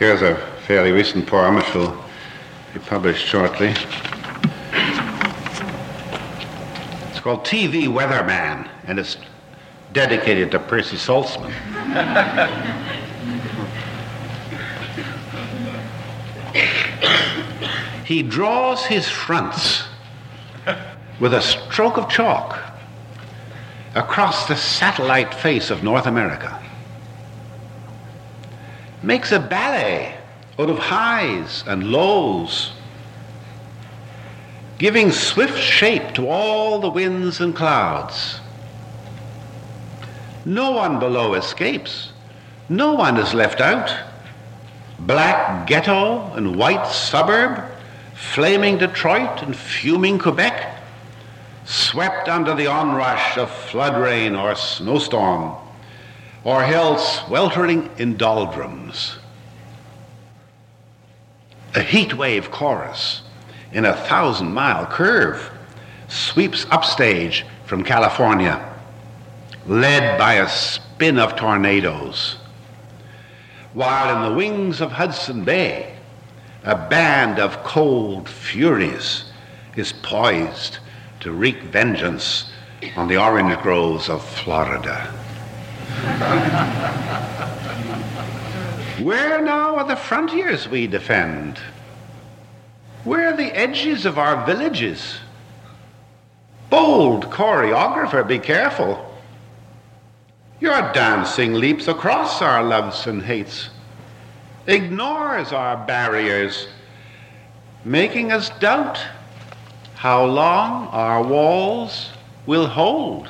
Here's a fairly recent poem which will be published shortly. It's called TV Weatherman, and it's dedicated to Percy Saltzman. he draws his fronts with a stroke of chalk across the satellite face of North America. Makes a ballet out of highs and lows, giving swift shape to all the winds and clouds. No one below escapes. No one is left out. Black ghetto and white suburb, flaming Detroit and fuming Quebec, swept under the onrush of flood rain or snowstorm, or held sweltering in doldrums. A heat wave chorus in a thousand mile curve sweeps upstage from California, led by a spin of tornadoes. While in the wings of Hudson Bay, a band of cold furies is poised to wreak vengeance on the orange groves of Florida. Where now are the frontiers we defend? Where are the edges of our villages? Bold choreographer, be careful. Your dancing leaps across our loves and hates, ignores our barriers, making us doubt how long our walls will hold.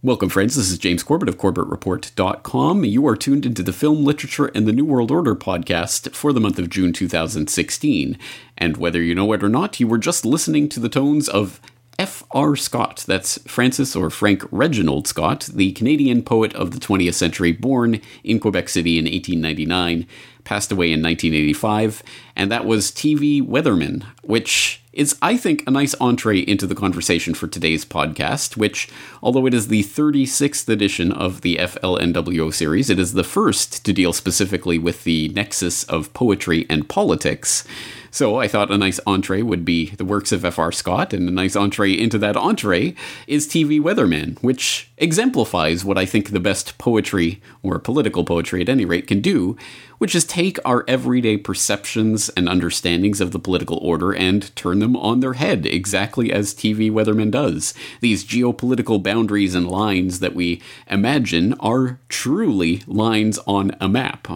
Welcome, friends. This is James Corbett of CorbettReport.com. You are tuned into the Film, Literature, and the New World Order podcast for the month of June 2016. And whether you know it or not, you were just listening to the tones of F.R. Scott. That's Francis or Frank Reginald Scott, the Canadian poet of the 20th century, born in Quebec City in 1899, passed away in 1985, and that was TV Weatherman, which is, I think, a nice entree into the conversation for today's podcast, which, although it is the 36th edition of the FLNWO series, it is the first to deal specifically with the nexus of poetry and politics. So I thought a nice entree would be the works of F.R. Scott, and a nice entree into that entree is TV Weatherman, which exemplifies what I think the best poetry, or political poetry at any rate, can do, which is take our everyday perceptions and understandings of the political order and turn them on their head, exactly as TV Weatherman does. These geopolitical boundaries and lines that we imagine are truly lines on a map,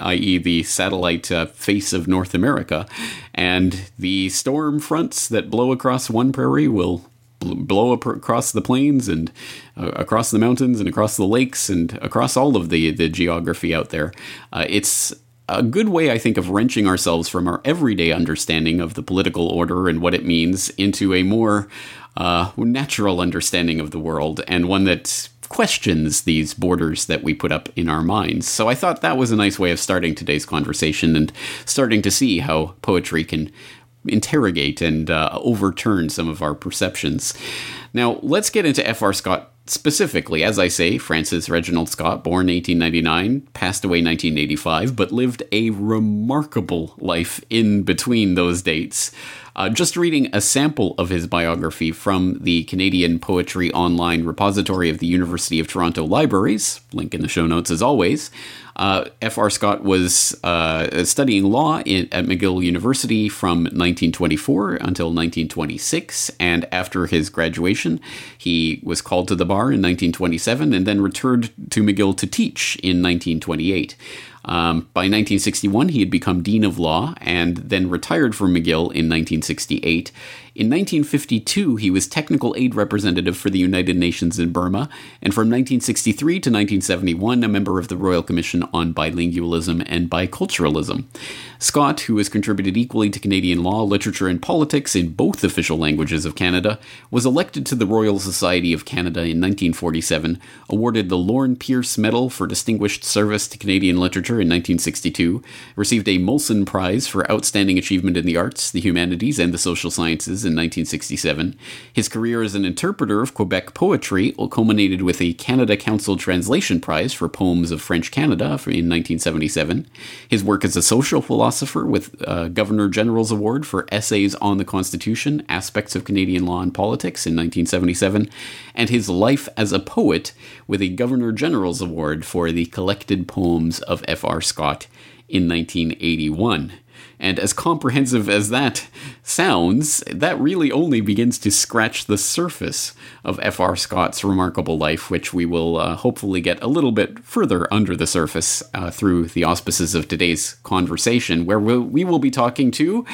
i.e., the satellite uh, face of North America. And the storm fronts that blow across one prairie will blow up across the plains and uh, across the mountains and across the lakes and across all of the, the geography out there. Uh, it's a good way, I think, of wrenching ourselves from our everyday understanding of the political order and what it means into a more uh, natural understanding of the world and one that questions these borders that we put up in our minds. So I thought that was a nice way of starting today's conversation and starting to see how poetry can interrogate and uh, overturn some of our perceptions. Now, let's get into F.R. Scott specifically. As I say, Francis Reginald Scott, born 1899, passed away 1985, but lived a remarkable life in between those dates. Uh, just reading a sample of his biography from the Canadian Poetry Online repository of the University of Toronto Libraries, link in the show notes as always. Uh, F.R. Scott was uh, studying law in, at McGill University from 1924 until 1926, and after his graduation, he was called to the bar in 1927 and then returned to McGill to teach in 1928. Um, by 1961, he had become Dean of Law and then retired from McGill in 1968. In 1952, he was technical aid representative for the United Nations in Burma, and from 1963 to 1971, a member of the Royal Commission on Bilingualism and Biculturalism. Scott, who has contributed equally to Canadian law, literature, and politics in both official languages of Canada, was elected to the Royal Society of Canada in 1947, awarded the Lorne Pierce Medal for Distinguished Service to Canadian Literature in 1962, received a Molson Prize for Outstanding Achievement in the Arts, the Humanities, and the Social Sciences in 1967. His career as an interpreter of Quebec poetry culminated with a Canada Council Translation Prize for poems of French Canada in 1977. His work as a social philosopher with a Governor General's Award for essays on the Constitution, aspects of Canadian law and politics in 1977, and his life as a poet with a Governor General's Award for the collected poems of F.R. Scott in 1981. And as comprehensive as that sounds, that really only begins to scratch the surface of F.R. Scott's remarkable life, which we will uh, hopefully get a little bit further under the surface uh, through the auspices of today's conversation, where we will be talking to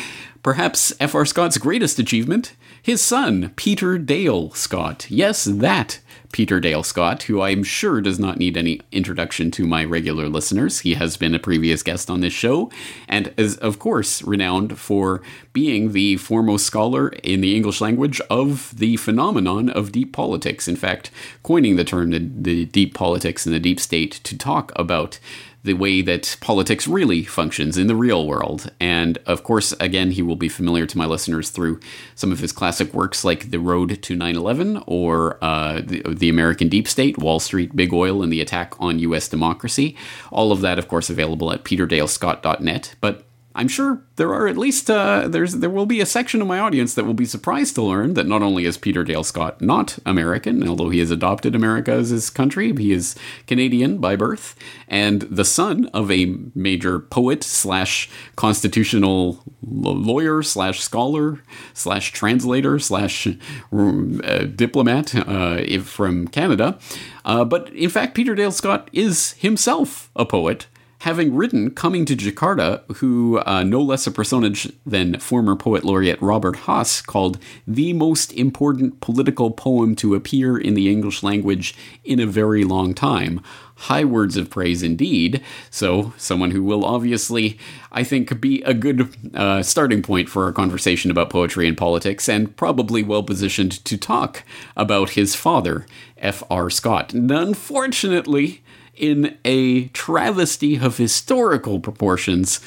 perhaps F.R. Scott's greatest achievement, his son, Peter Dale Scott. Yes, that Peter Dale Scott, who I'm sure does not need any introduction to my regular listeners. He has been a previous guest on this show and is, of course, renowned for being the foremost scholar in the English language of the phenomenon of deep politics. In fact, coining the term the, the deep politics and the deep state to talk about the way that politics really functions in the real world. And of course, again, he will be familiar to my listeners through some of his classic works like The Road to 9 11 or uh, the, the, American Deep State, Wall Street, Big Oil, and the Attack on U.S. Democracy. All of that, of course, available at peterdalescott.net. But I'm sure there are at least uh, there's there will be a section of my audience that will be surprised to learn that not only is Peter Dale Scott not American, although he has adopted America as his country, he is Canadian by birth and the son of a major poet slash constitutional lawyer slash scholar slash translator slash uh, diplomat uh, from Canada. Uh, but in fact, Peter Dale Scott is himself a poet having written Coming to Jakarta, who uh, no less a personage than former poet laureate Robert Hass called the most important political poem to appear in the English language in a very long time. High words of praise indeed. So, someone who will obviously, I think, be a good uh, starting point for our conversation about poetry and politics, and probably well positioned to talk about his father, F.R. Scott. And unfortunately, in a travesty of historical proportions,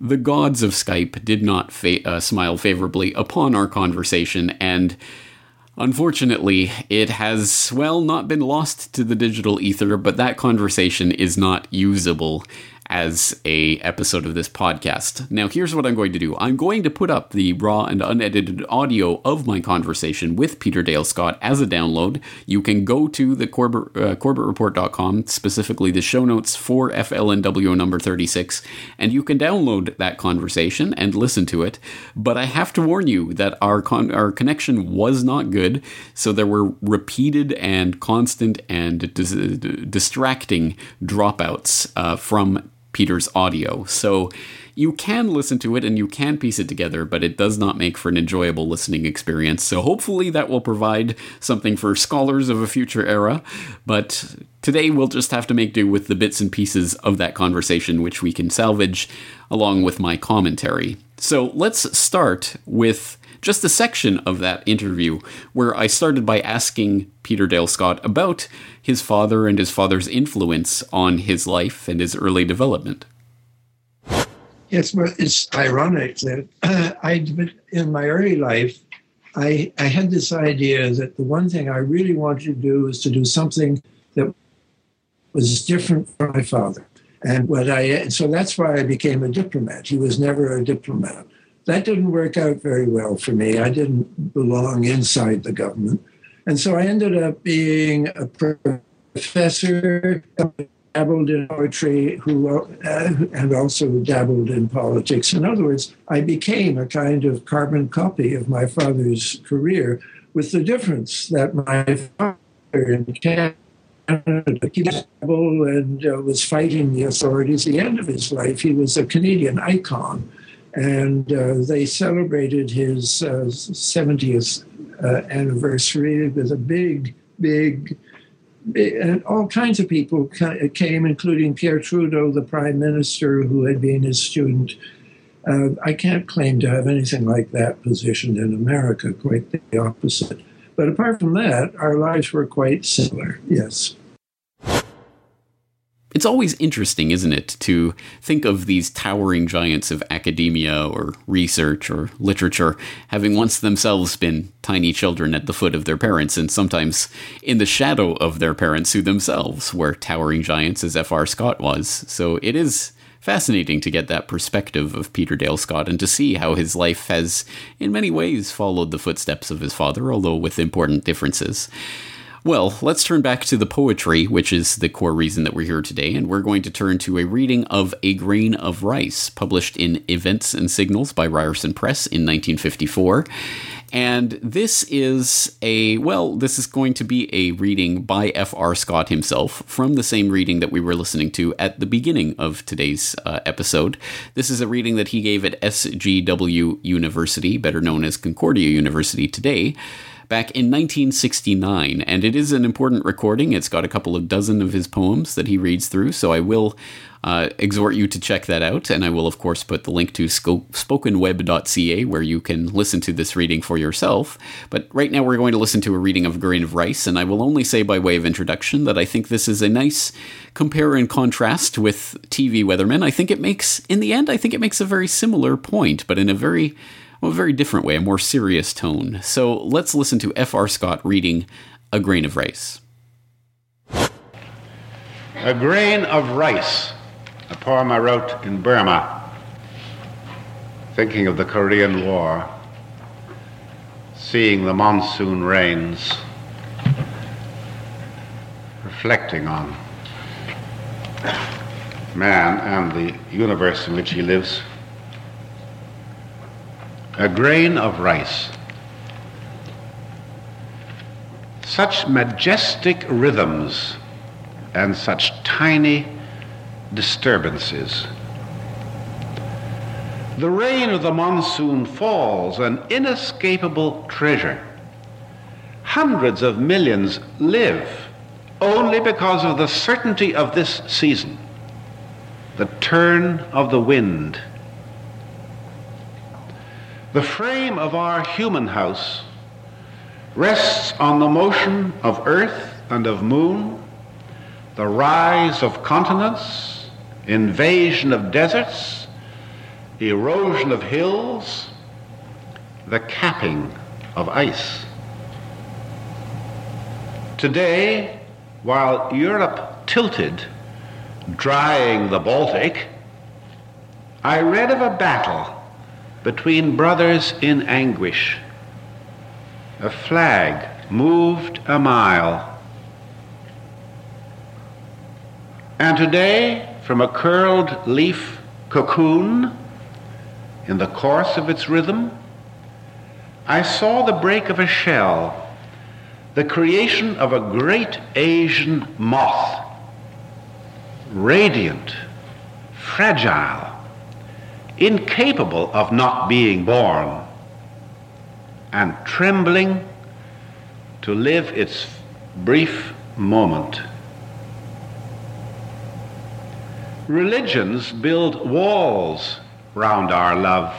the gods of Skype did not fa- uh, smile favorably upon our conversation, and unfortunately, it has, well, not been lost to the digital ether, but that conversation is not usable as a episode of this podcast. Now, here's what I'm going to do. I'm going to put up the raw and unedited audio of my conversation with Peter Dale Scott as a download. You can go to the Corbett, uh, CorbettReport.com, specifically the show notes for FLNW number 36, and you can download that conversation and listen to it. But I have to warn you that our con- our connection was not good, so there were repeated and constant and dis- distracting dropouts uh, from Peter's audio. So you can listen to it and you can piece it together, but it does not make for an enjoyable listening experience. So hopefully that will provide something for scholars of a future era. But today we'll just have to make do with the bits and pieces of that conversation, which we can salvage along with my commentary. So let's start with just a section of that interview where I started by asking Peter Dale Scott about his father and his father's influence on his life and his early development. Yes, but it's ironic that uh, I, in my early life, I, I had this idea that the one thing I really wanted to do was to do something that was different from my father. And what I so that's why I became a diplomat. He was never a diplomat that didn't work out very well for me. I didn't belong inside the government. And so I ended up being a professor, dabbled in poetry, who uh, and also dabbled in politics. In other words, I became a kind of carbon copy of my father's career, with the difference that my father in Canada he was dabbled and uh, was fighting the authorities. At the end of his life, he was a Canadian icon and uh, they celebrated his uh, 70th uh, anniversary with a big, big, big, and all kinds of people came, including Pierre Trudeau, the prime minister, who had been his student. Uh, I can't claim to have anything like that positioned in America, quite the opposite. But apart from that, our lives were quite similar, yes. It's always interesting, isn't it, to think of these towering giants of academia or research or literature having once themselves been tiny children at the foot of their parents and sometimes in the shadow of their parents who themselves were towering giants as F.R. Scott was. So it is fascinating to get that perspective of Peter Dale Scott and to see how his life has, in many ways, followed the footsteps of his father, although with important differences. Well, let's turn back to the poetry, which is the core reason that we're here today, and we're going to turn to a reading of A Grain of Rice, published in Events and Signals by Ryerson Press in 1954. And this is a, well, this is going to be a reading by F.R. Scott himself from the same reading that we were listening to at the beginning of today's uh, episode. This is a reading that he gave at SGW University, better known as Concordia University today back in 1969, and it is an important recording. It's got a couple of dozen of his poems that he reads through, so I will uh, exhort you to check that out. And I will, of course, put the link to spokenweb.ca where you can listen to this reading for yourself. But right now, we're going to listen to a reading of Grain of Rice, and I will only say by way of introduction that I think this is a nice compare and contrast with TV Weathermen. I think it makes, in the end, I think it makes a very similar point, but in a very well, a very different way, a more serious tone. So let's listen to F.R. Scott reading A Grain of Rice. A Grain of Rice a poem I wrote in Burma, thinking of the Korean War, seeing the monsoon rains, reflecting on man and the universe in which he lives. A grain of rice. Such majestic rhythms and such tiny disturbances. The rain of the monsoon falls, an inescapable treasure. Hundreds of millions live only because of the certainty of this season, the turn of the wind. The frame of our human house rests on the motion of earth and of moon, the rise of continents, invasion of deserts, erosion of hills, the capping of ice. Today, while Europe tilted, drying the Baltic, I read of a battle between brothers in anguish. A flag moved a mile. And today, from a curled leaf cocoon in the course of its rhythm, I saw the break of a shell, the creation of a great Asian moth, radiant, fragile, incapable of not being born, and trembling to live its brief moment. Religions build walls round our love.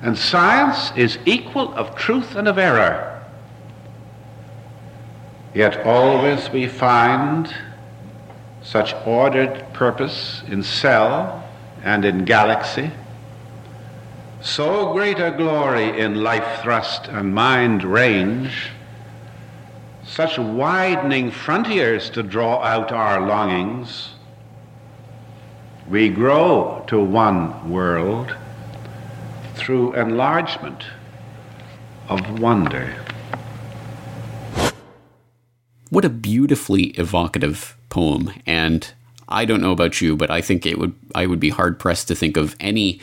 And science is equal of truth and of error. Yet always we find such ordered purpose in cell and in galaxy, so great a glory in life thrust and mind range, such widening frontiers to draw out our longings we grow to one world through enlargement of wonder. What a beautifully evocative poem. And I don't know about you, but I think it would I would be hard pressed to think of any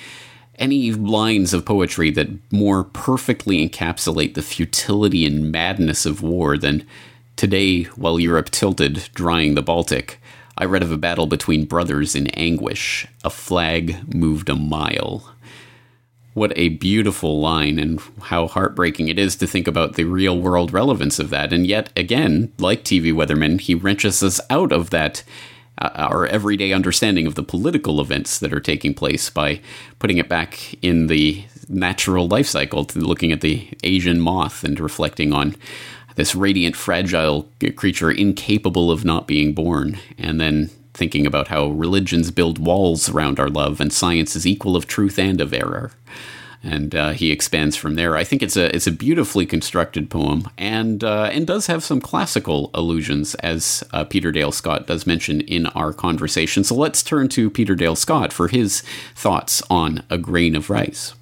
any lines of poetry that more perfectly encapsulate the futility and madness of war than today while Europe tilted drying the Baltic. I read of a battle between brothers in anguish. A flag moved a mile. What a beautiful line, and how heartbreaking it is to think about the real world relevance of that. And yet, again, like TV Weatherman, he wrenches us out of that Uh, our everyday understanding of the political events that are taking place by putting it back in the natural life cycle, looking at the Asian moth and reflecting on this radiant, fragile creature incapable of not being born, and then thinking about how religions build walls around our love and science is equal of truth and of error. And uh, he expands from there. I think it's a it's a beautifully constructed poem, and uh, and does have some classical allusions, as uh, Peter Dale Scott does mention in our conversation. So let's turn to Peter Dale Scott for his thoughts on a grain of rice.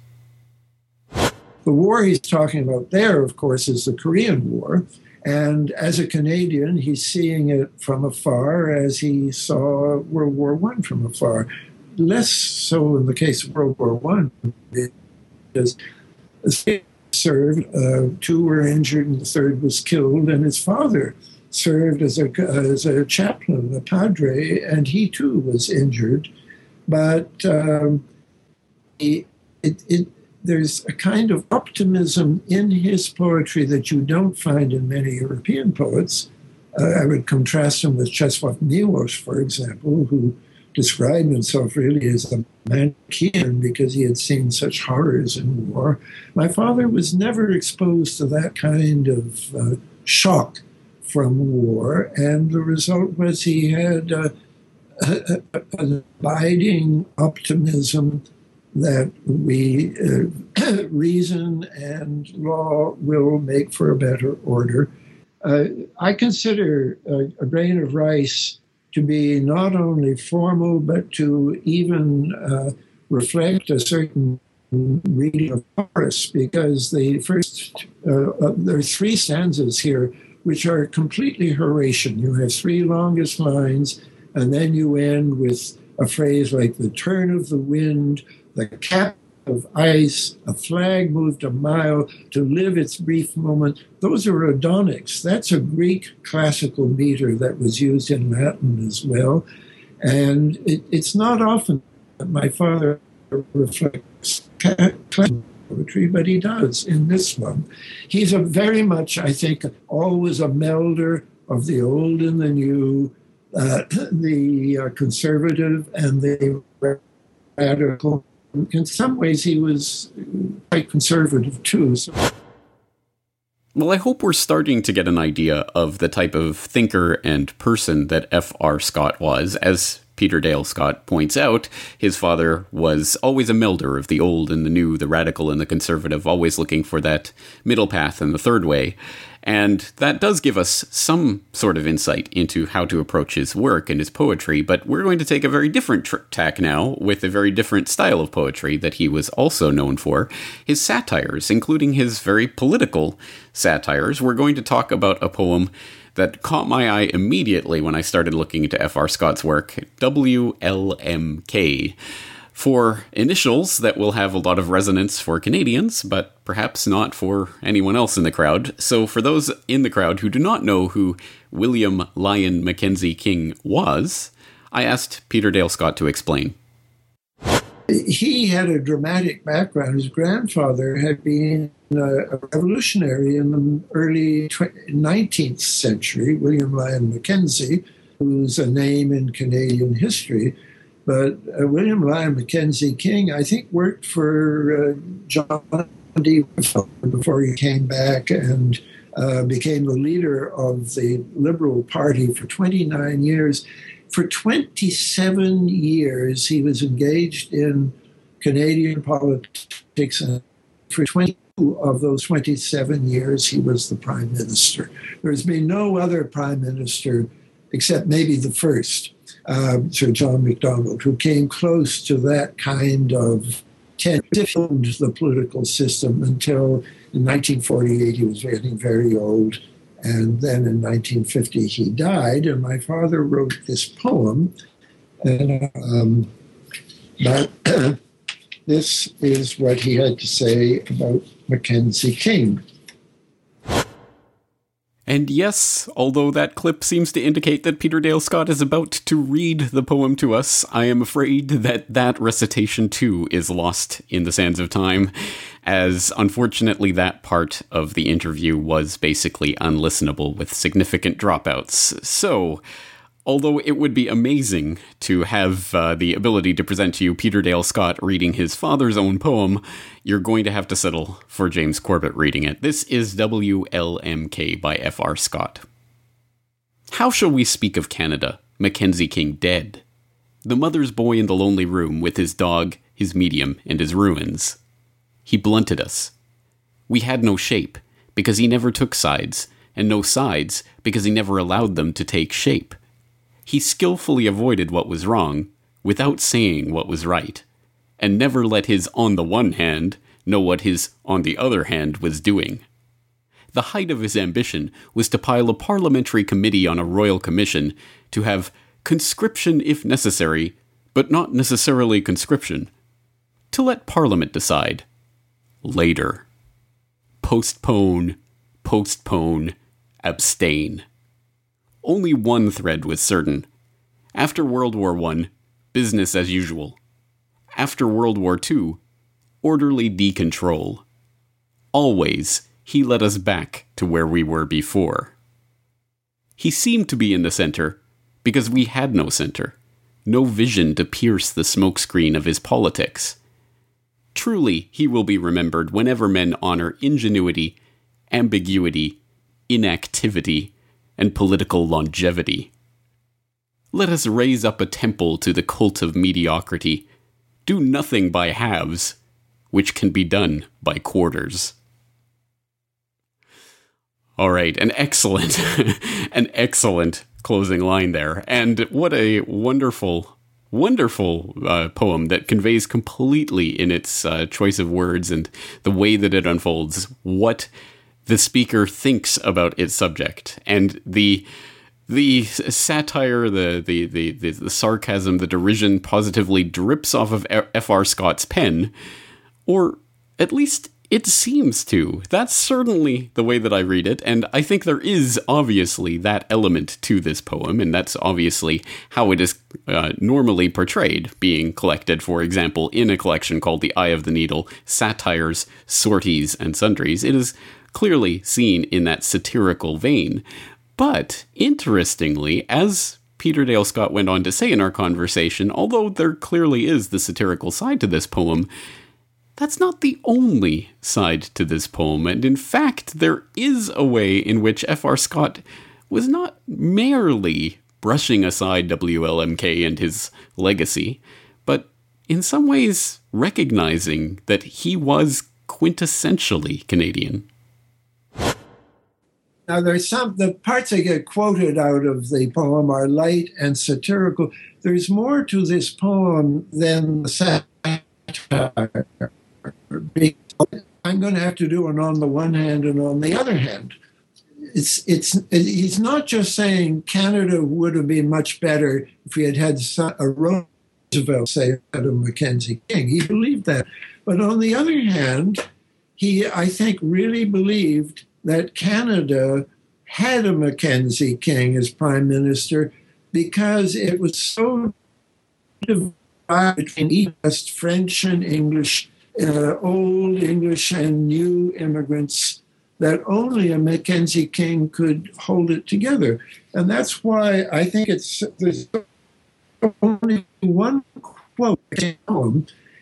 The war he's talking about there, of course, is the Korean War. And as a Canadian, he's seeing it from afar as he saw World War One from afar. Less so in the case of World War One, because served, uh, two were injured, and the third was killed, and his father served as a as a chaplain, a padre, and he too was injured. But um, he, it, it there's a kind of optimism in his poetry that you don't find in many European poets. Uh, I would contrast him with Czesław Miłosz, for example, who described himself really as a Manichaean because he had seen such horrors in war. My father was never exposed to that kind of uh, shock from war, and the result was he had uh, an abiding optimism that we uh, reason and law will make for a better order. Uh, I consider a, a, grain of rice to be not only formal, but to even uh, reflect a certain reading of Horace, because the first, uh, uh, there are three stanzas here which are completely Horatian. You have three longest lines, and then you end with a phrase like the turn of the wind, the cap of ice, a flag moved a mile to live its brief moment. Those are Adonics. That's a Greek classical meter that was used in Latin as well. And it, it's not often that my father reflects classical poetry, but he does in this one. He's a very much, I think, always a melder of the old and the new, uh, the uh, conservative and the radical in some ways, he was quite conservative too. So. Well, I hope we're starting to get an idea of the type of thinker and person that F.R. Scott was. As Peter Dale Scott points out, his father was always a melder of the old and the new, the radical and the conservative, always looking for that middle path and the third way. And that does give us some sort of insight into how to approach his work and his poetry, but we're going to take a very different tr- tack now with a very different style of poetry that he was also known for his satires, including his very political satires. We're going to talk about a poem that caught my eye immediately when I started looking into F.R. Scott's work WLMK for initials that will have a lot of resonance for Canadians, but perhaps not for anyone else in the crowd. So, for those in the crowd who do not know who William Lyon Mackenzie King was, I asked Peter Dale Scott to explain. He had a dramatic background. His grandfather had been a revolutionary in the early 19th century, William Lyon Mackenzie, who's a name in Canadian history but uh, William Lyon Mackenzie King, I think, worked for uh, John D. before he came back and uh, became the leader of the Liberal Party for 29 years. For 27 years, he was engaged in Canadian politics, and for 22 of those 27 years, he was the prime minister. There's been no other prime minister except maybe the first um, Sir John Macdonald, who came close to that kind of tension the political system until in 1948 he was getting very old. And then in 1950 he died, and my father wrote this poem. And um, but this is what he had to say about Mackenzie King. And yes, although that clip seems to indicate that Peter Dale Scott is about to read the poem to us, I am afraid that that recitation too is lost in the sands of time, as unfortunately that part of the interview was basically unlistenable with significant dropouts. So, Although it would be amazing to have uh, the ability to present to you Peter Dale Scott reading his father's own poem, you're going to have to settle for James Corbett reading it. This is WLMK by F.R. Scott. How shall we speak of Canada, Mackenzie King dead? The mother's boy in the lonely room with his dog, his medium, and his ruins. He blunted us. We had no shape, because he never took sides, and no sides, because he never allowed them to take shape. He skillfully avoided what was wrong, without saying what was right, and never let his on the one hand know what his on the other hand was doing. The height of his ambition was to pile a parliamentary committee on a royal commission to have conscription if necessary, but not necessarily conscription. To let Parliament decide. Later. Postpone, postpone, abstain. Only one thread was certain. After World War I, business as usual. After World War II, orderly decontrol. Always, he led us back to where we were before. He seemed to be in the center because we had no center, no vision to pierce the smokescreen of his politics. Truly, he will be remembered whenever men honor ingenuity, ambiguity, inactivity, and political longevity. Let us raise up a temple to the cult of mediocrity. Do nothing by halves, which can be done by quarters. All right, an excellent, an excellent closing line there, and what a wonderful, wonderful uh, poem that conveys completely in its uh, choice of words and the way that it unfolds what the speaker thinks about its subject and the the satire, the, the the, the the sarcasm, the derision positively drips off of F.R. Scott's pen, or at least it seems to. That's certainly the way that I read it, and I think there is obviously that element to this poem, and that's obviously how it is uh, normally portrayed, being collected, for example, in a collection called The Eye of the Needle Satires, Sorties, and Sundries. It is clearly seen in that satirical vein. But interestingly, as Peter Dale Scott went on to say in our conversation, although there clearly is the satirical side to this poem, that's not the only side to this poem, and in fact, there is a way in which F.R. Scott was not merely brushing aside WLMK and his legacy, but in some ways recognizing that he was quintessentially Canadian. Now, there's some, the parts that get quoted out of the poem are light and satirical. There's more to this poem than the satire. I'm going to have to do it on the one hand and on the other hand. It's it's he's not just saying Canada would have been much better if we had had a Roosevelt say a Mackenzie King. He believed that, but on the other hand, he I think really believed that Canada had a Mackenzie King as prime minister because it was so divided between East French and English uh, old English and new immigrants that only a Mackenzie King could hold it together. And that's why I think it's there's only one quote,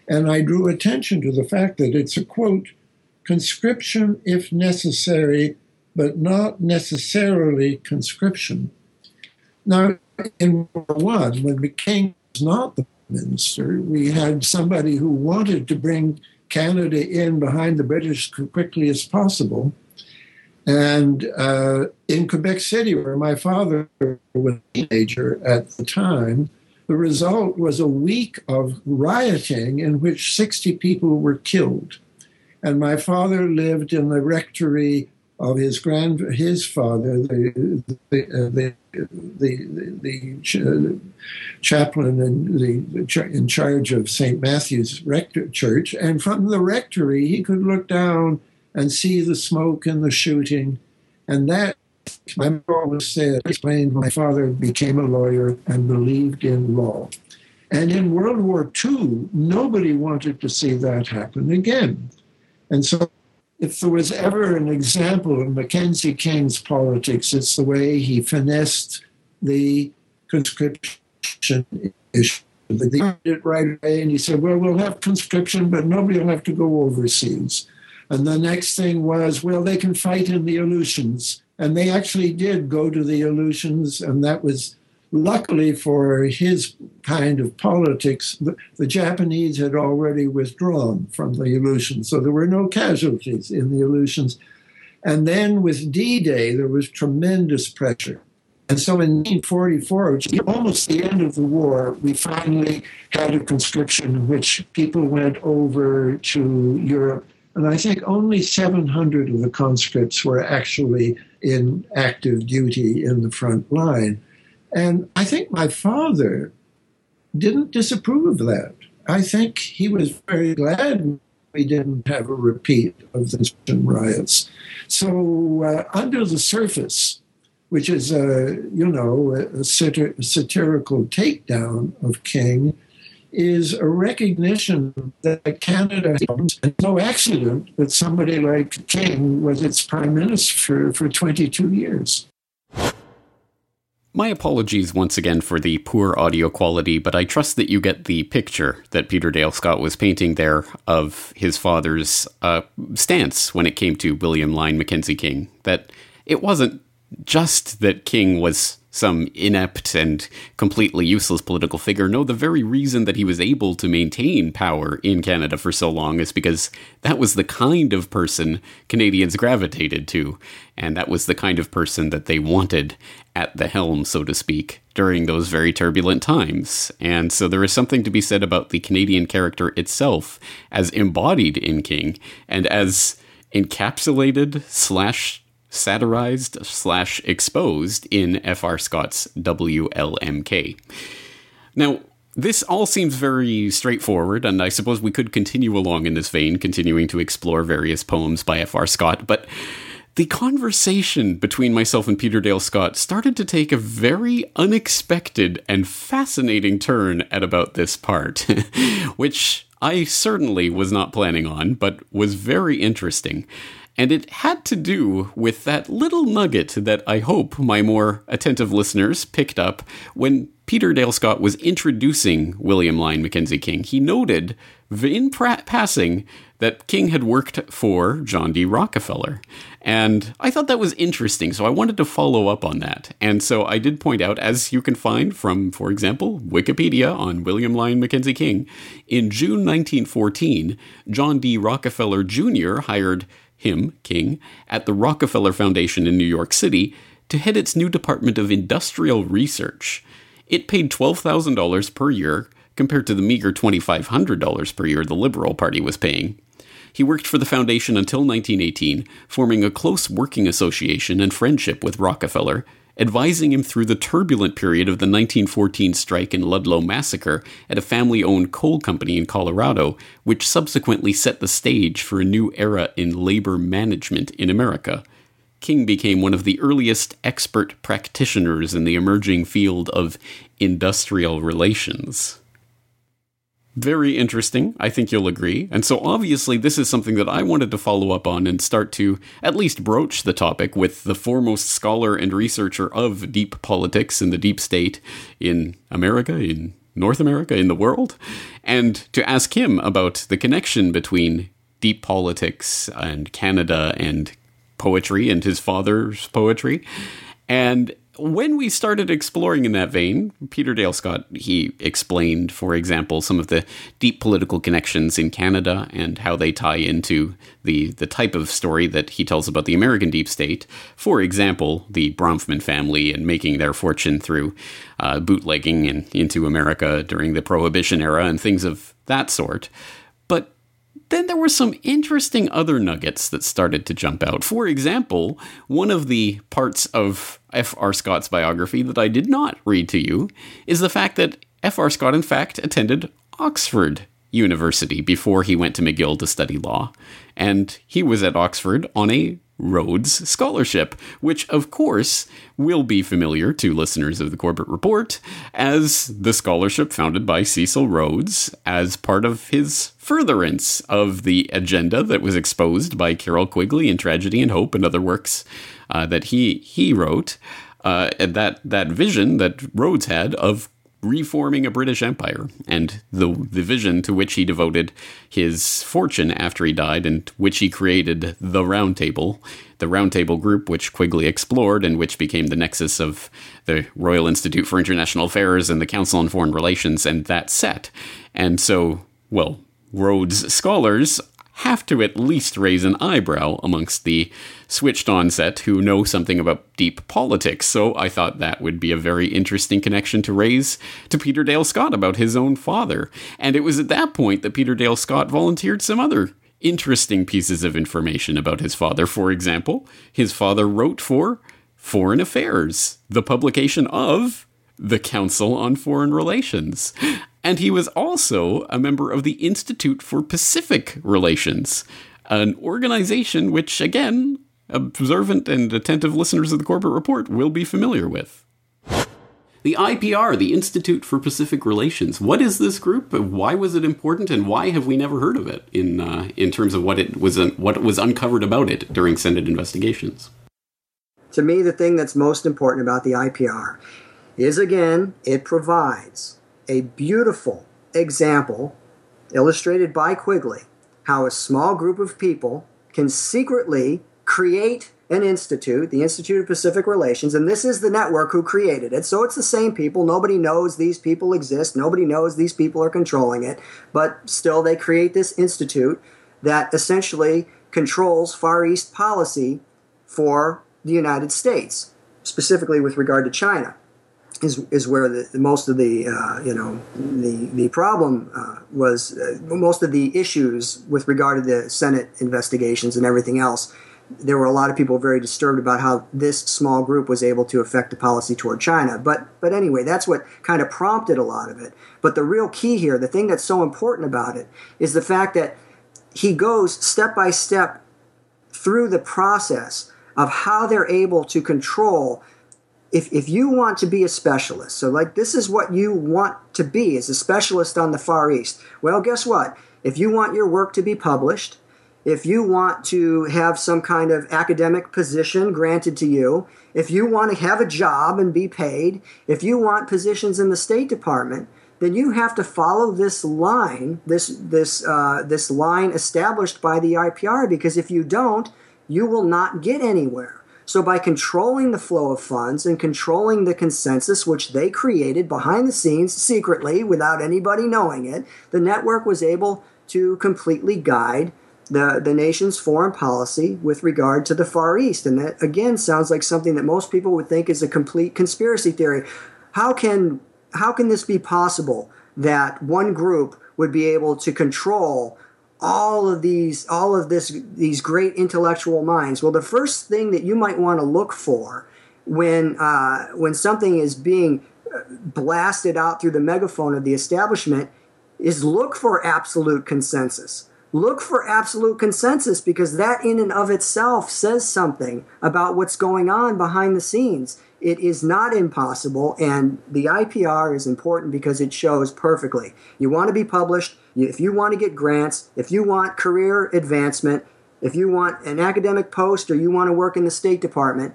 and I drew attention to the fact that it's a quote conscription if necessary, but not necessarily conscription. Now, in World War One, when the king was not the minister. We had somebody who wanted to bring Canada in behind the British as quickly as possible. And uh, in Quebec City, where my father was a teenager at the time, the result was a week of rioting in which 60 people were killed. And my father lived in the rectory of his grand his father, the the uh, the, the, the, the chaplain and the in charge of St. Matthew's rector, church, and from the rectory he could look down and see the smoke and the shooting, and that my mother always said explained my father became a lawyer and believed in law. And in World War II, nobody wanted to see that happen again. And so if there was ever an example of Mackenzie King's politics, it's the way he finessed the conscription issue. They did it right away, and he said, "Well, we'll have conscription, but nobody will have to go overseas." And the next thing was, well, they can fight in the Aleutians. And they actually did go to the Aleutians, and that was luckily for his kind of politics. The, the Japanese had already withdrawn from the Aleutians, so there were no casualties in the Aleutians. And then with D Day, there was tremendous pressure. And so in 1944, which is almost the end of the war, we finally had a conscription in which people went over to Europe and I think only 700 of the conscripts were actually in active duty in the front line. And I think my father didn't disapprove of that. I think he was very glad we didn't have a repeat of the riots. So, uh, under the surface, which is a you know a satir- satirical takedown of King, is a recognition that Canada is no accident that somebody like King was its prime minister for, for 22 years. My apologies once again for the poor audio quality, but I trust that you get the picture that Peter Dale Scott was painting there of his father's uh, stance when it came to William Lyon Mackenzie King. That it wasn't just that King was some inept and completely useless political figure. No, the very reason that he was able to maintain power in Canada for so long is because that was the kind of person Canadians gravitated to, and that was the kind of person that they wanted at the helm, so to speak, during those very turbulent times. And so there is something to be said about the Canadian character itself as embodied in King and as encapsulated slash satirized slash exposed in F.R. Scott's WLMK. Now, this all seems very straightforward, and I suppose we could continue along in this vein, continuing to explore various poems by F.R. Scott, but the conversation between myself and Peter Dale Scott started to take a very unexpected and fascinating turn at about this part, which I certainly was not planning on, but was very interesting. And it had to do with that little nugget that I hope my more attentive listeners picked up when Peter Dale Scott was introducing William Lyon Mackenzie King. He noted in pra- passing that King had worked for John D. Rockefeller. And I thought that was interesting, so I wanted to follow up on that. And so I did point out, as you can find from, for example, Wikipedia on William Lyon Mackenzie King, in June 1914, John D. Rockefeller Jr. hired him, King, at the Rockefeller Foundation in New York City to head its new Department of Industrial Research. It paid $12,000 per year compared to the meager $2,500 per year the Liberal Party was paying. He worked for the foundation until 1918, forming a close working association and friendship with Rockefeller advising him through the turbulent period of the 1914 strike and Ludlow massacre at a family owned coal company in Colorado, which subsequently set the stage for a new era in labor management in America. King became one of the earliest expert practitioners in the emerging field of industrial relations very interesting. I think you'll agree. And so, obviously, this is something that I wanted to follow up on and start to at least broach the topic with the foremost scholar and researcher of deep politics in the deep state in America, in North America, in the world, and to ask him about the connection between deep politics and Canada and poetry and his father's poetry. And when we started exploring in that vein, Peter Dale Scott, he explained, for example, some of the deep political connections in Canada and how they tie into the, the type of story that he tells about the American deep state. For example, the Bronfman family and making their fortune through uh, bootlegging and into America during the Prohibition era and things of that sort. Then there were some interesting other nuggets that started to jump out. For example, one of the parts of F.R. Scott's biography that I did not read to you is the fact that F.R. Scott, in fact, attended Oxford University before he went to McGill to study law. And he was at Oxford on a Rhodes Scholarship, which, of course, will be familiar to listeners of the Corbett Report as the scholarship founded by Cecil Rhodes as part of his furtherance of the agenda that was exposed by Carroll Quigley in Tragedy and Hope and other works uh, that he, he wrote. uh, that that vision that Rhodes had of reforming a British Empire, and the the vision to which he devoted his fortune after he died, and which he created the Round Table, the Round Table group, which Quigley explored, and which became the nexus of the Royal Institute for International Affairs and the Council on Foreign Relations, and that set. And so, well, Rhodes scholars have to at least raise an eyebrow amongst the switched on set who know something about deep politics. So I thought that would be a very interesting connection to raise to Peter Dale Scott about his own father. And it was at that point that Peter Dale Scott volunteered some other interesting pieces of information about his father. For example, his father wrote for Foreign Affairs, the publication of the Council on Foreign Relations. And he was also a member of the Institute for Pacific Relations, an organization which, again, observant and attentive listeners of the Corbett Report will be familiar with. The IPR, the Institute for Pacific Relations. What is this group? Why was it important, and why have we never heard of it in uh, in terms of what it was uh, what was uncovered about it during Senate investigations? To me, the thing that's most important about the IPR is again, it provides a beautiful example illustrated by Quigley how a small group of people can secretly create an institute, the Institute of Pacific Relations, and this is the network who created it. So it's the same people. Nobody knows these people exist. Nobody knows these people are controlling it. But still, they create this institute that essentially controls Far East policy for the United States, specifically with regard to China is, is where the, most of the uh, you know the the problem uh, was uh, most of the issues with regard to the Senate investigations and everything else. There were a lot of people very disturbed about how this small group was able to affect the policy toward China. But but anyway, that's what kind of prompted a lot of it. But the real key here, the thing that's so important about it, is the fact that he goes step by step through the process of how they're able to control if, if you want to be a specialist, so like this is what you want to be as a specialist on the Far East, well, guess what? If you want your work to be published, if you want to have some kind of academic position granted to you, if you want to have a job and be paid, if you want positions in the State Department, then you have to follow this line, this this uh, this line established by the IPR. Because if you don't, you will not get anywhere. So, by controlling the flow of funds and controlling the consensus, which they created behind the scenes secretly without anybody knowing it, the network was able to completely guide the, the nation's foreign policy with regard to the Far East. And that, again, sounds like something that most people would think is a complete conspiracy theory. How can, how can this be possible that one group would be able to control all of these all of this these great intellectual minds. Well the first thing that you might want to look for when uh, when something is being uh, blasted out through the megaphone of the establishment is look for absolute consensus. Look for absolute consensus because that in and of itself says something about what's going on behind the scenes it is not impossible and the IPR is important because it shows perfectly you want to be published if you want to get grants, if you want career advancement, if you want an academic post or you want to work in the State Department,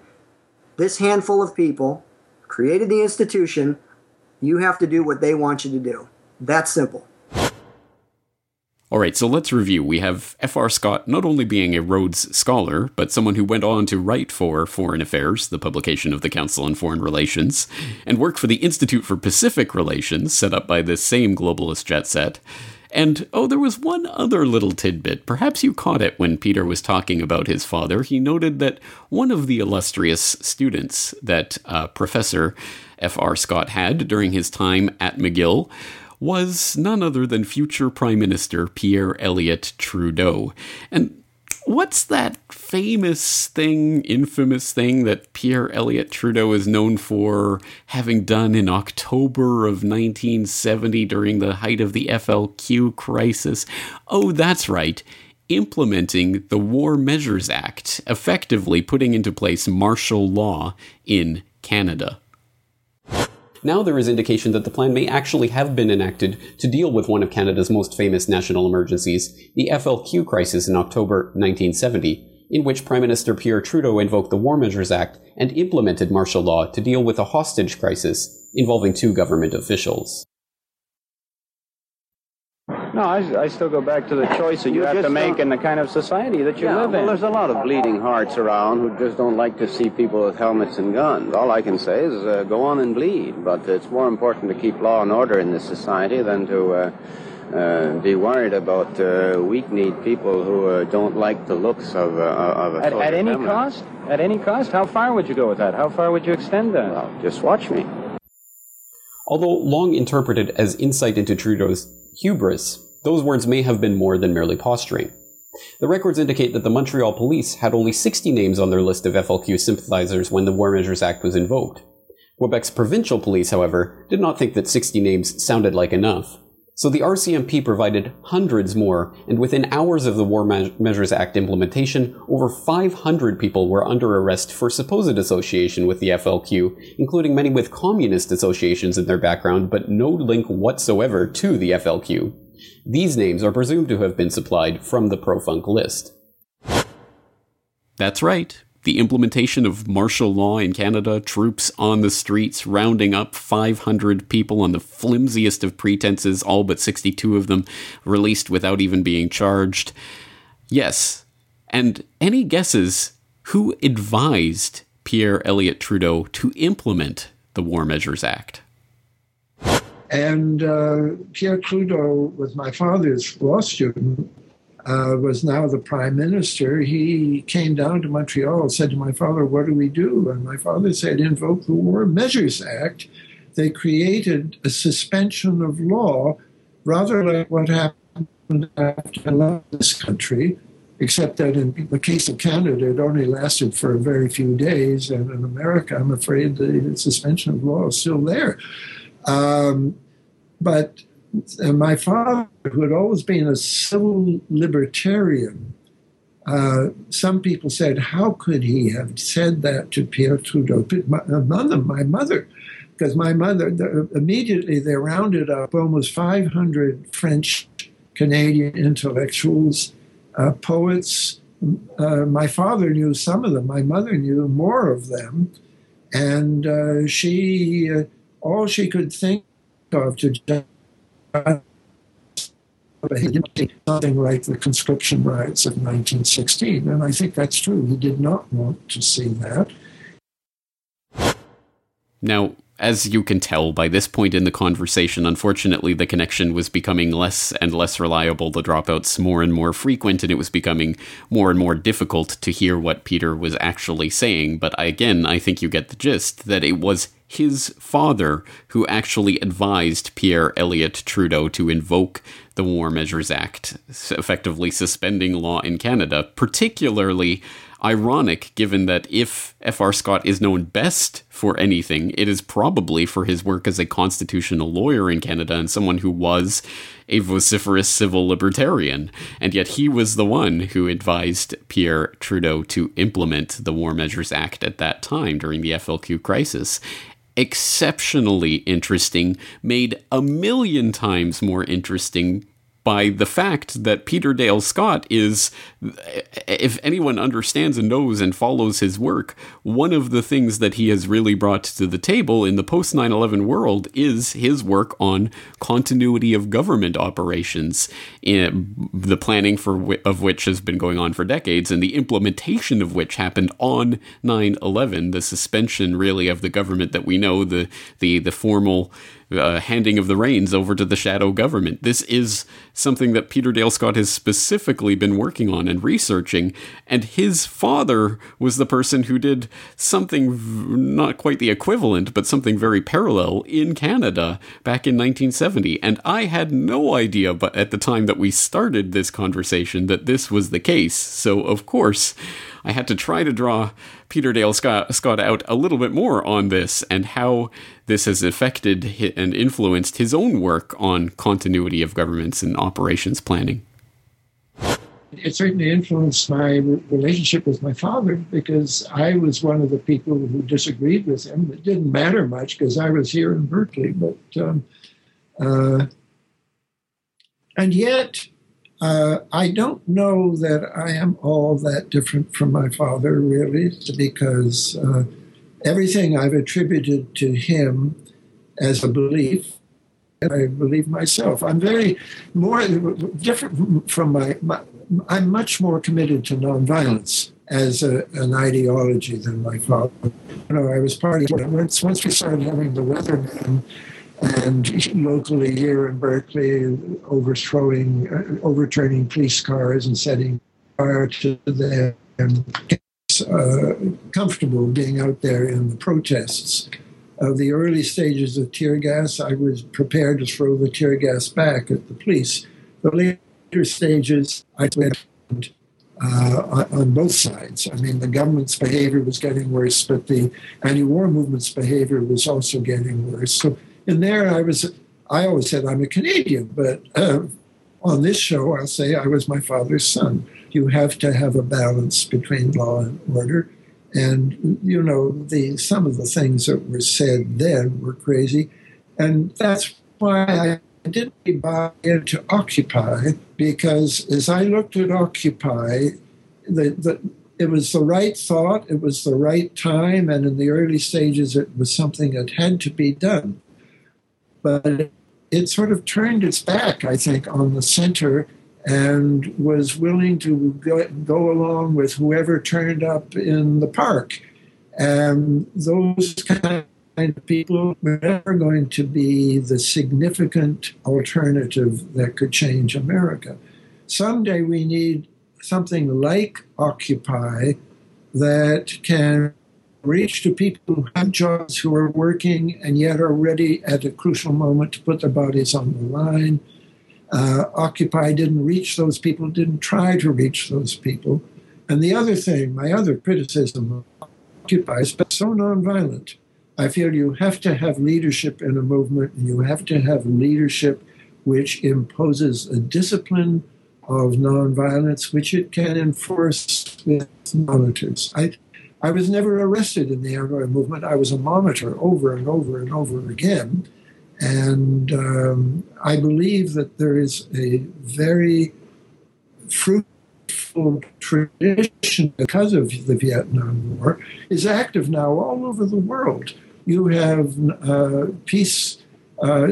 this handful of people created the institution. You have to do what they want you to do. That's simple. All right, so let's review. We have F.R. Scott not only being a Rhodes Scholar, but someone who went on to write for Foreign Affairs, the publication of the Council on Foreign Relations, and work for the Institute for Pacific Relations, set up by this same globalist jet set. And oh, there was one other little tidbit. Perhaps you caught it when Peter was talking about his father. He noted that one of the illustrious students that uh, Professor F.R. Scott had during his time at McGill was none other than future Prime Minister Pierre Elliott Trudeau. And what's that famous thing, infamous thing that Pierre Elliott Trudeau is known for having done in October of 1970 during the height of the FLQ crisis? Oh, that's right. Implementing the War Measures Act, effectively putting into place martial law in Canada. Now there is indication that the plan may actually have been enacted to deal with one of Canada's most famous national emergencies, the FLQ crisis in October 1970. in which Prime Minister Pierre Trudeau invoked the War Measures Act and implemented martial law to deal with a hostage crisis involving two government officials. No, I, I, still go back to the choice that you, you have to make in the kind of society that you yeah, live well, in. There's a lot of bleeding hearts around who just don't like to see people with helmets and guns. All I can say is uh, go on and bleed, but it's more important to keep law and order in this society than to uh, uh, be worried about uh, weak-kneed people who uh, don't like the looks of, uh, of a at, at any family. cost? At any cost? How far would you go with that? How far would you extend that? Well, just watch me. Although long interpreted as insight into Trudeau's hubris, those words may have been more than merely posturing. The records indicate that the Montreal police had only 60 names on their list of FLQ sympathizers when the War Measures Act was invoked. Quebec's provincial police, however, did not think that 60 names sounded like enough. So the RCMP provided hundreds more, and within hours of the War Measures Act implementation, over 500 people were under arrest for supposed association with the FLQ, including many with communist associations in their background, but no link whatsoever to the FLQ. These names are presumed to have been supplied from the PROFUNC list. That's right the implementation of martial law in Canada, troops on the streets rounding up 500 people on the flimsiest of pretenses, all but 62 of them released without even being charged. Yes. And any guesses who advised Pierre Elliott Trudeau to implement the War Measures Act? And uh, Pierre Trudeau was my father's law student uh, was now the prime minister, he came down to Montreal said to my father, What do we do? And my father said, Invoke the War Measures Act. They created a suspension of law, rather like what happened after this country, except that in the case of Canada, it only lasted for a very few days. And in America, I'm afraid the suspension of law is still there. Um, but and my father, who had always been a civil libertarian, uh, some people said, How could he have said that to Pierre Trudeau? My mother, my mother, because my mother, the, immediately they rounded up almost 500 French Canadian intellectuals, uh, poets. Uh, my father knew some of them, my mother knew more of them. And uh, she, uh, all she could think of to something like the conscription riots of 1916. And I think that's true. He did not want to see that. Now, as you can tell by this point in the conversation, unfortunately, the connection was becoming less and less reliable, the dropouts more and more frequent, and it was becoming more and more difficult to hear what Peter was actually saying. But again, I think you get the gist that it was his father who actually advised Pierre Elliott Trudeau to invoke the War Measures Act, effectively suspending law in Canada, particularly ironic given that if F.R. Scott is known best for anything, it is probably for his work as a constitutional lawyer in Canada and someone who was a vociferous civil libertarian. And yet he was the one who advised Pierre Trudeau to implement the War Measures Act at that time during the FLQ crisis exceptionally interesting, made a million times more interesting by the fact that Peter Dale Scott is, if anyone understands and knows and follows his work, one of the things that he has really brought to the table in the post 9 11 world is his work on continuity of government operations, eh, the planning for of which has been going on for decades, and the implementation of which happened on 9 11, the suspension really of the government that we know, the, the, the formal uh, handing of the reins over to the shadow government. This is something that Peter Dale Scott has specifically been working on and researching, and his father was the person who did something v- not quite the equivalent, but something very parallel in Canada back in 1970. And I had no idea, but at the time that we started this conversation, that this was the case. So, of course, I had to try to draw Peter Dale Scott, Scott out a little bit more on this and how this has affected and influenced his own work on continuity of governments and operations planning. It certainly influenced my relationship with my father because I was one of the people who disagreed with him. It didn't matter much because I was here in Berkeley, but um, uh, and yet uh, I don't know that I am all that different from my father, really, because uh, everything I've attributed to him as a belief, I believe myself. I'm very more different from my, my I'm much more committed to nonviolence as a, an ideology than my father. You know, I was part of once once we started having the Weatherman and locally here in Berkeley, overthrowing, uh, overturning police cars and setting fire to them, and uh, comfortable being out there in the protests. Of the early stages of tear gas, I was prepared to throw the tear gas back at the police. The later stages, I went uh, on both sides. I mean, the government's behavior was getting worse, but the anti-war movement's behavior was also getting worse. So in there, I was. I always said I'm a Canadian, but uh, on this show, I'll say I was my father's son. You have to have a balance between law and order, and you know the some of the things that were said then were crazy, and that's why I didn't buy into Occupy because as I looked at Occupy, the, the, it was the right thought, it was the right time, and in the early stages, it was something that had to be done. But it sort of turned its back, I think, on the center and was willing to go, go along with whoever turned up in the park. And those kind of people were never going to be the significant alternative that could change America. Someday we need something like Occupy that can reach to people who have jobs who are working and yet are ready at a crucial moment to put their bodies on the line. Uh, Occupy didn't reach those people, didn't try to reach those people. And the other thing, my other criticism of Occupy is so nonviolent. I feel you have to have leadership in a movement, and you have to have leadership which imposes a discipline of nonviolence, which it can enforce with monitors. I, I was never arrested in the anti movement. I was a monitor over and over and over again. And um, I believe that there is a very fruitful tradition because of the Vietnam War is active now all over the world. You have uh, peace uh,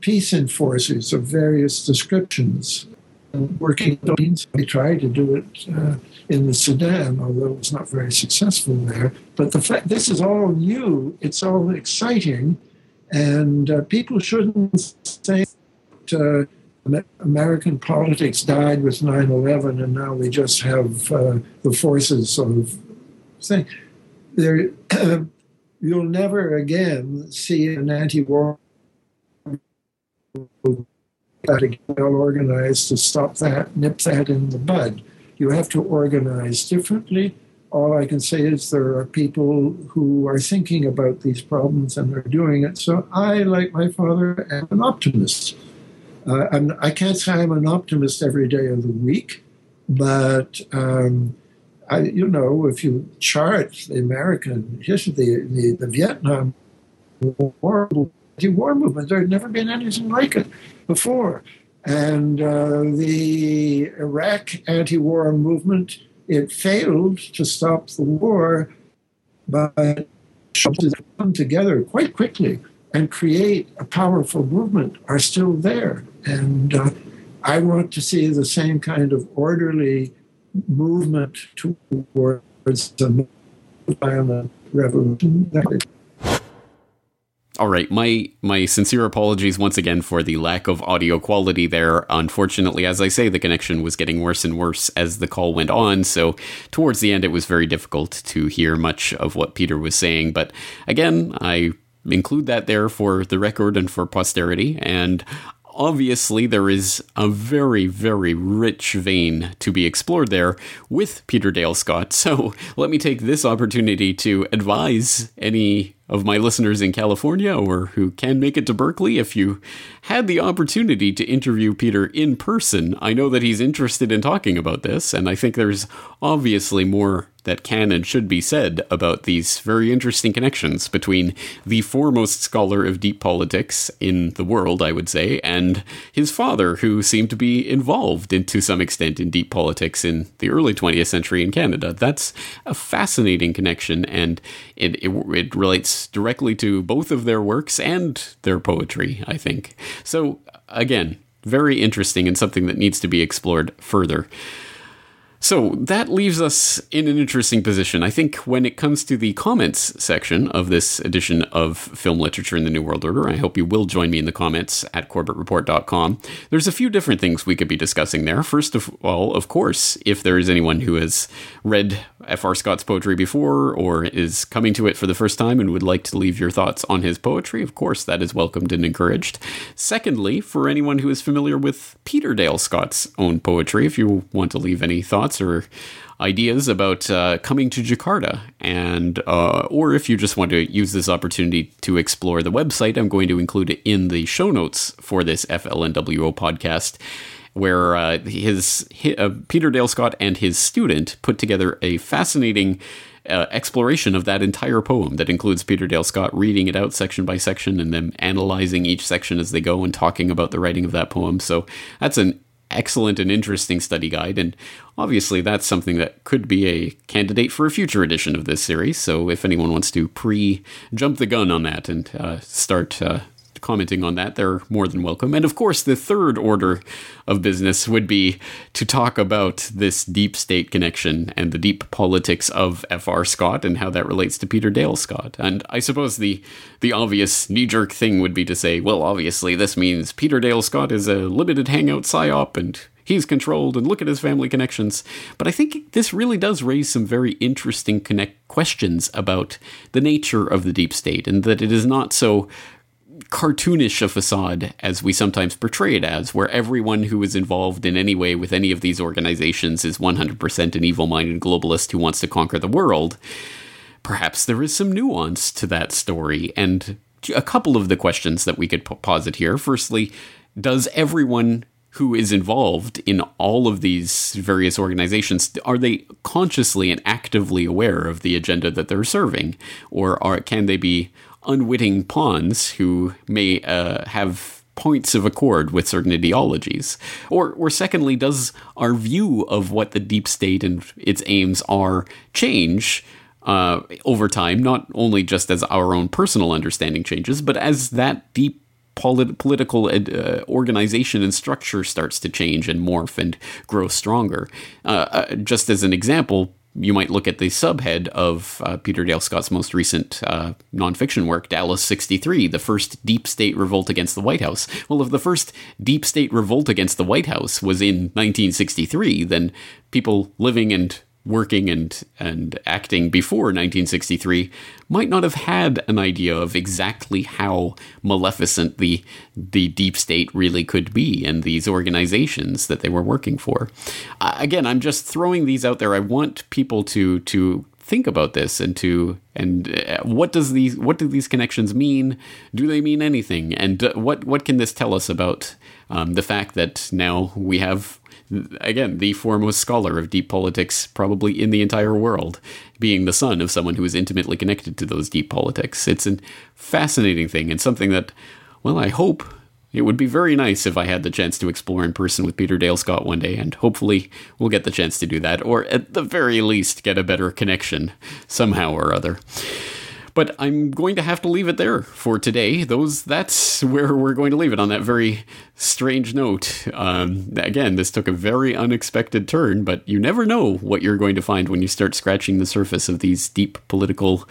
peace enforcers of various descriptions working. We tried to do it uh, in the Sudan, although it was not very successful there. But the fact this is all new, it's all exciting, and uh, people shouldn't say that, uh, American politics died with 9/11, and now we just have uh, the forces of thing. There, you'll never again see an to get well organized to stop that, nip that in the bud. You have to organize differently. All I can say is there are people who are thinking about these problems and they're doing it. So I, like my father, am an optimist. Uh, I'm, I can not say I'm an optimist every day of the week, but um, I, you know, if you chart the American history, the, the, the Vietnam War, war movement, there had never been anything like it before. And uh, the Iraq anti war movement, it failed to stop the war, but come together quite quickly and create a powerful movement are still there. And uh, I want to see the same kind of orderly movement towards a violent revolution all right, my my sincere apologies once again for the lack of audio quality there. Unfortunately, as I say, the connection was getting worse and worse as the call went on, so towards the end it was very difficult to hear much of what Peter was saying, but again, I include that there for the record and for posterity and obviously there is a very, very rich vein to be explored there with Peter Dale Scott. So let me take this opportunity to advise any of my listeners in California or who can make it to Berkeley if you had the opportunity to interview Peter in person. I know that he's interested in talking about this, and I think there's obviously more that can and should be said about these very interesting connections between the foremost scholar of deep politics in the world, I would say, and his father, who seemed to be involved in, to some extent in deep politics in the early 20th century in Canada. That's a fascinating connection, and it, it, it relates directly to both of their works and their poetry, I think. So, again, very interesting and something that needs to be explored further. So that leaves us in an interesting position. I think when it comes to the comments section of this edition of Film Literature in the New World Order, I hope you will join me in the comments at corbettreport.com. There's a few different things we could be discussing there. First of all, of course, if there is anyone who has read F.R. Scott's poetry before or is coming to it for the first time and would like to leave your thoughts on his poetry, of course, that is welcomed and encouraged. Secondly, for anyone who is familiar with Peter Dale Scott's own poetry, if you want to leave any thoughts, or ideas about uh, coming to Jakarta, and uh, or if you just want to use this opportunity to explore the website, I'm going to include it in the show notes for this FLNWO podcast. Where uh, his, uh, Peter Dale Scott and his student put together a fascinating uh, exploration of that entire poem that includes Peter Dale Scott reading it out section by section and then analyzing each section as they go and talking about the writing of that poem. So that's an excellent and interesting study guide, and obviously that's something that could be a candidate for a future edition of this series. So if anyone wants to pre jump the gun on that and uh, start uh, commenting on that, they're more than welcome. And of course, the third order of business would be to talk about this deep state connection and the deep politics of F.R. Scott and how that relates to Peter Dale Scott. And I suppose the the obvious knee jerk thing would be to say, well, obviously this means Peter Dale Scott is a limited hangout psyop and he's controlled and look at his family connections. But I think this really does raise some very interesting connect questions about the nature of the deep state and that it is not so cartoonish a facade as we sometimes portray it as, where everyone who is involved in any way with any of these organizations is 100% an evil minded globalist who wants to conquer the world. Perhaps there is some nuance to that story, and a couple of the questions that we could posit here. Firstly, does everyone who is involved in all of these various organizations are they consciously and actively aware of the agenda that they're serving or are can they be unwitting pawns who may uh, have points of accord with certain ideologies? Or, or secondly, does our view of what the deep state and its aims are change uh, over time, not only just as our own personal understanding changes, but as that deep polit- political uh, organization and structure starts to change and morph and grow stronger? Uh, uh just as an example, you might look at the subhead of uh, Peter Dale Scott's most recent uh, nonfiction work, Dallas 63, the first deep state revolt against the White House. Well, if the first deep state revolt against the White House was in 1963, then people living and working and and acting before 1963 might not have had an idea of exactly how maleficent the the deep state really could be and these organizations that they were working for. Uh, again, I'm just throwing these out there. I want people to to think about this and to and uh, what does these what do these connections mean? Do they mean anything? And uh, what what can this tell us about um, the fact that now we have again, the foremost scholar of deep politics probably in the entire world, being the son of someone who is intimately connected to those deep politics. It's a fascinating thing and something that, well, I hope it would be very nice if I had the chance to explore in person with Peter Dale Scott one day, and hopefully we'll get the chance to do that, or at the very least get a better connection somehow or other. But I'm going to have to leave it there for today. Those that's where we're going to leave it on that very strange note. Um, again, this took a very unexpected turn, but you never know what you're going to find when you start scratching the surface of these deep political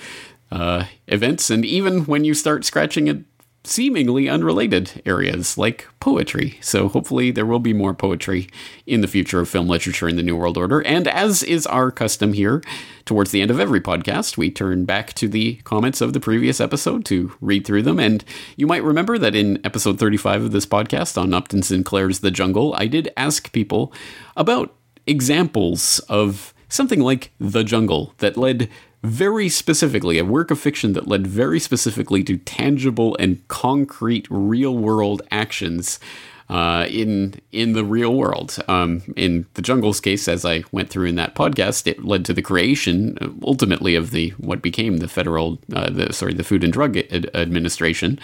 uh, events, and even when you start scratching it seemingly unrelated areas like poetry. So hopefully there will be more poetry in the future of film literature in the New World Order. And as is our custom here, towards the end of every podcast, we turn back to the comments of the previous episode to read through them. And you might remember that in episode 35 of this podcast on Upton Sinclair's The Jungle, I did ask people about examples of something like The Jungle that led very specifically, a work of fiction that led very specifically to tangible and concrete real world actions uh, in in the real world. Um, in the jungle's case, as I went through in that podcast, it led to the creation uh, ultimately of the what became the federal, uh, the sorry, the Food and Drug Ad- Administration,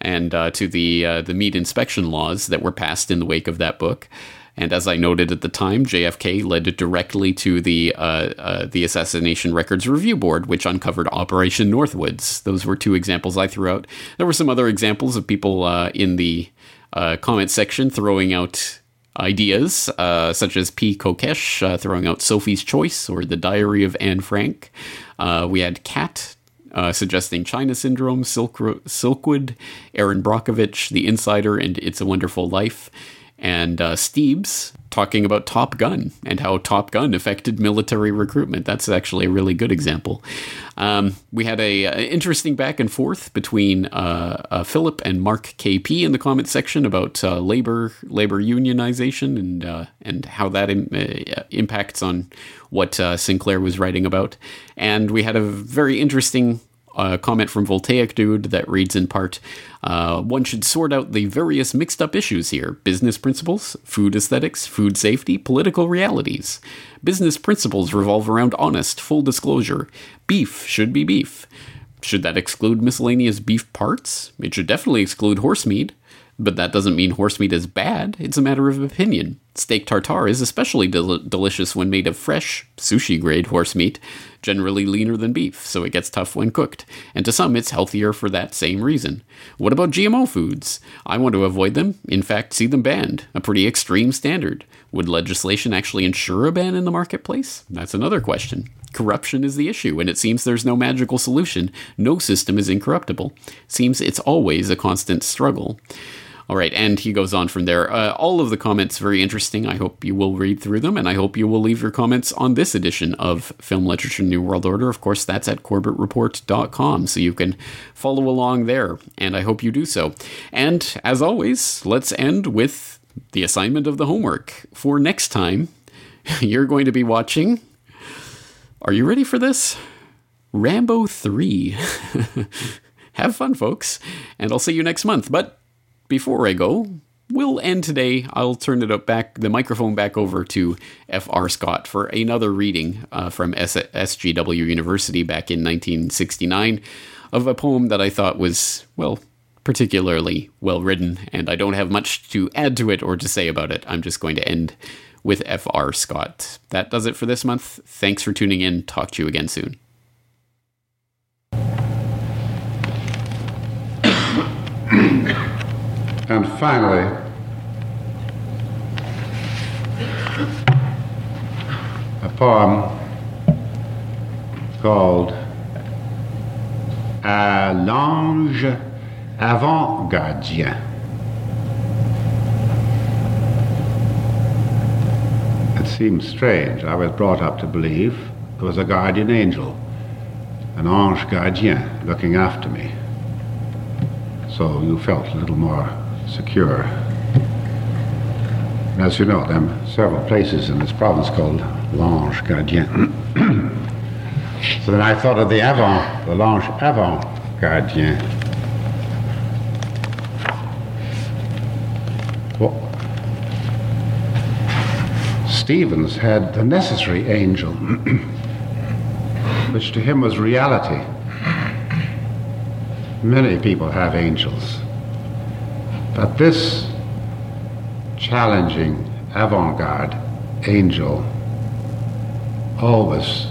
and uh, to the uh, the meat inspection laws that were passed in the wake of that book. And as I noted at the time, JFK led directly to the uh, uh, the Assassination Records Review Board, which uncovered Operation Northwoods. Those were two examples I threw out. There were some other examples of people uh, in the uh, comment section throwing out ideas, uh, such as P. Kokesh uh, throwing out Sophie's Choice or The Diary of Anne Frank. we had Cat uh, suggesting China Syndrome, Silk- Silkwood, Erin Brockovich, The Insider, and It's a Wonderful Life and uh, Steebs talking about Top Gun and how Top Gun affected military recruitment. That's actually a really good example. Um, we had a, a, interesting back and forth between uh, uh, Philip and Mark KP in the comment section about uh, labor labor unionization and uh, and how that Im- uh, impacts on what uh, Sinclair was writing about. And we had a very interesting a comment from Voltaic Dude that reads in part uh, One should sort out the various mixed up issues here business principles, food aesthetics, food safety, political realities. Business principles revolve around honest, full disclosure. Beef should be beef. Should that exclude miscellaneous beef parts? It should definitely exclude horse meat. But that doesn't mean horse meat is bad, it's a matter of opinion. Steak tartare is especially del- delicious when made of fresh, sushi grade horse meat, generally leaner than beef, so it gets tough when cooked. And to some, it's healthier for that same reason. What about GMO foods? I want to avoid them, in fact, see them banned, a pretty extreme standard. Would legislation actually ensure a ban in the marketplace? That's another question. Corruption is the issue, and it seems there's no magical solution. No system is incorruptible. Seems it's always a constant struggle. All right, and he goes on from there. Uh, all of the comments very interesting. I hope you will read through them, and I hope you will leave your comments on this edition of Film Literature New World Order. Of course, that's at corbettreport.com, so you can follow along there, and I hope you do so. And as always, let's end with the assignment of the homework. For next time, you're going to be watching. Are you ready for this? Rambo 3. Have fun, folks, and I'll see you next month. But before I go, we'll end today. I'll turn it up back, the microphone back over to F.R. Scott for another reading uh, from S- SGW University back in 1969 of a poem that I thought was, well, particularly well written, and I don't have much to add to it or to say about it. I'm just going to end with F.R. Scott. That does it for this month. Thanks for tuning in. Talk to you again soon. And finally, a poem called À l'ange avant-gardien. It seems strange. I was brought up to believe there was a guardian angel, an ange gardien, looking after me. So you felt a little more secure. As you know, there are several places in this province called L'Ange Gardien. so then I thought of the avant, the L'Ange Avant Gardien. Well, Stevens had the necessary angel, which to him was reality. Many people have angels. But this challenging avant garde angel always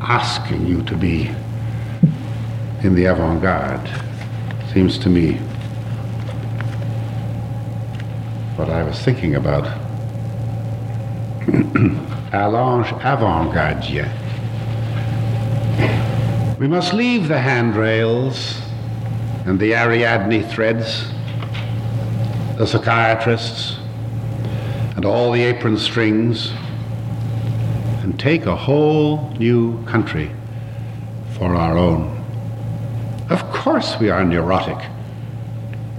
asking you to be in the avant garde seems to me what I was thinking about. À l'ange avant gardien. We must leave the handrails and the Ariadne threads, the psychiatrists, and all the apron strings, and take a whole new country for our own. Of course, we are neurotic.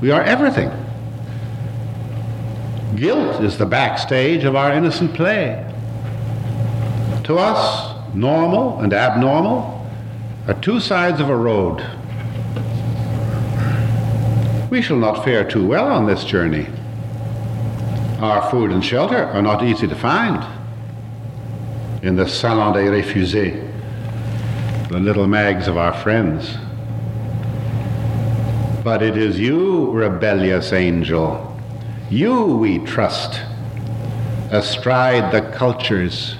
We are everything. Guilt is the backstage of our innocent play. To us, normal and abnormal are two sides of a road we shall not fare too well on this journey. Our food and shelter are not easy to find. In the Salon des Refusés, the little mags of our friends. But it is you, rebellious angel, you we trust, astride the cultures,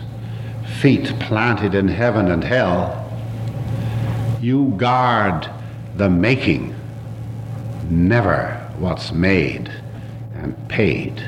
feet planted in heaven and hell. You guard the making, never what's made and paid.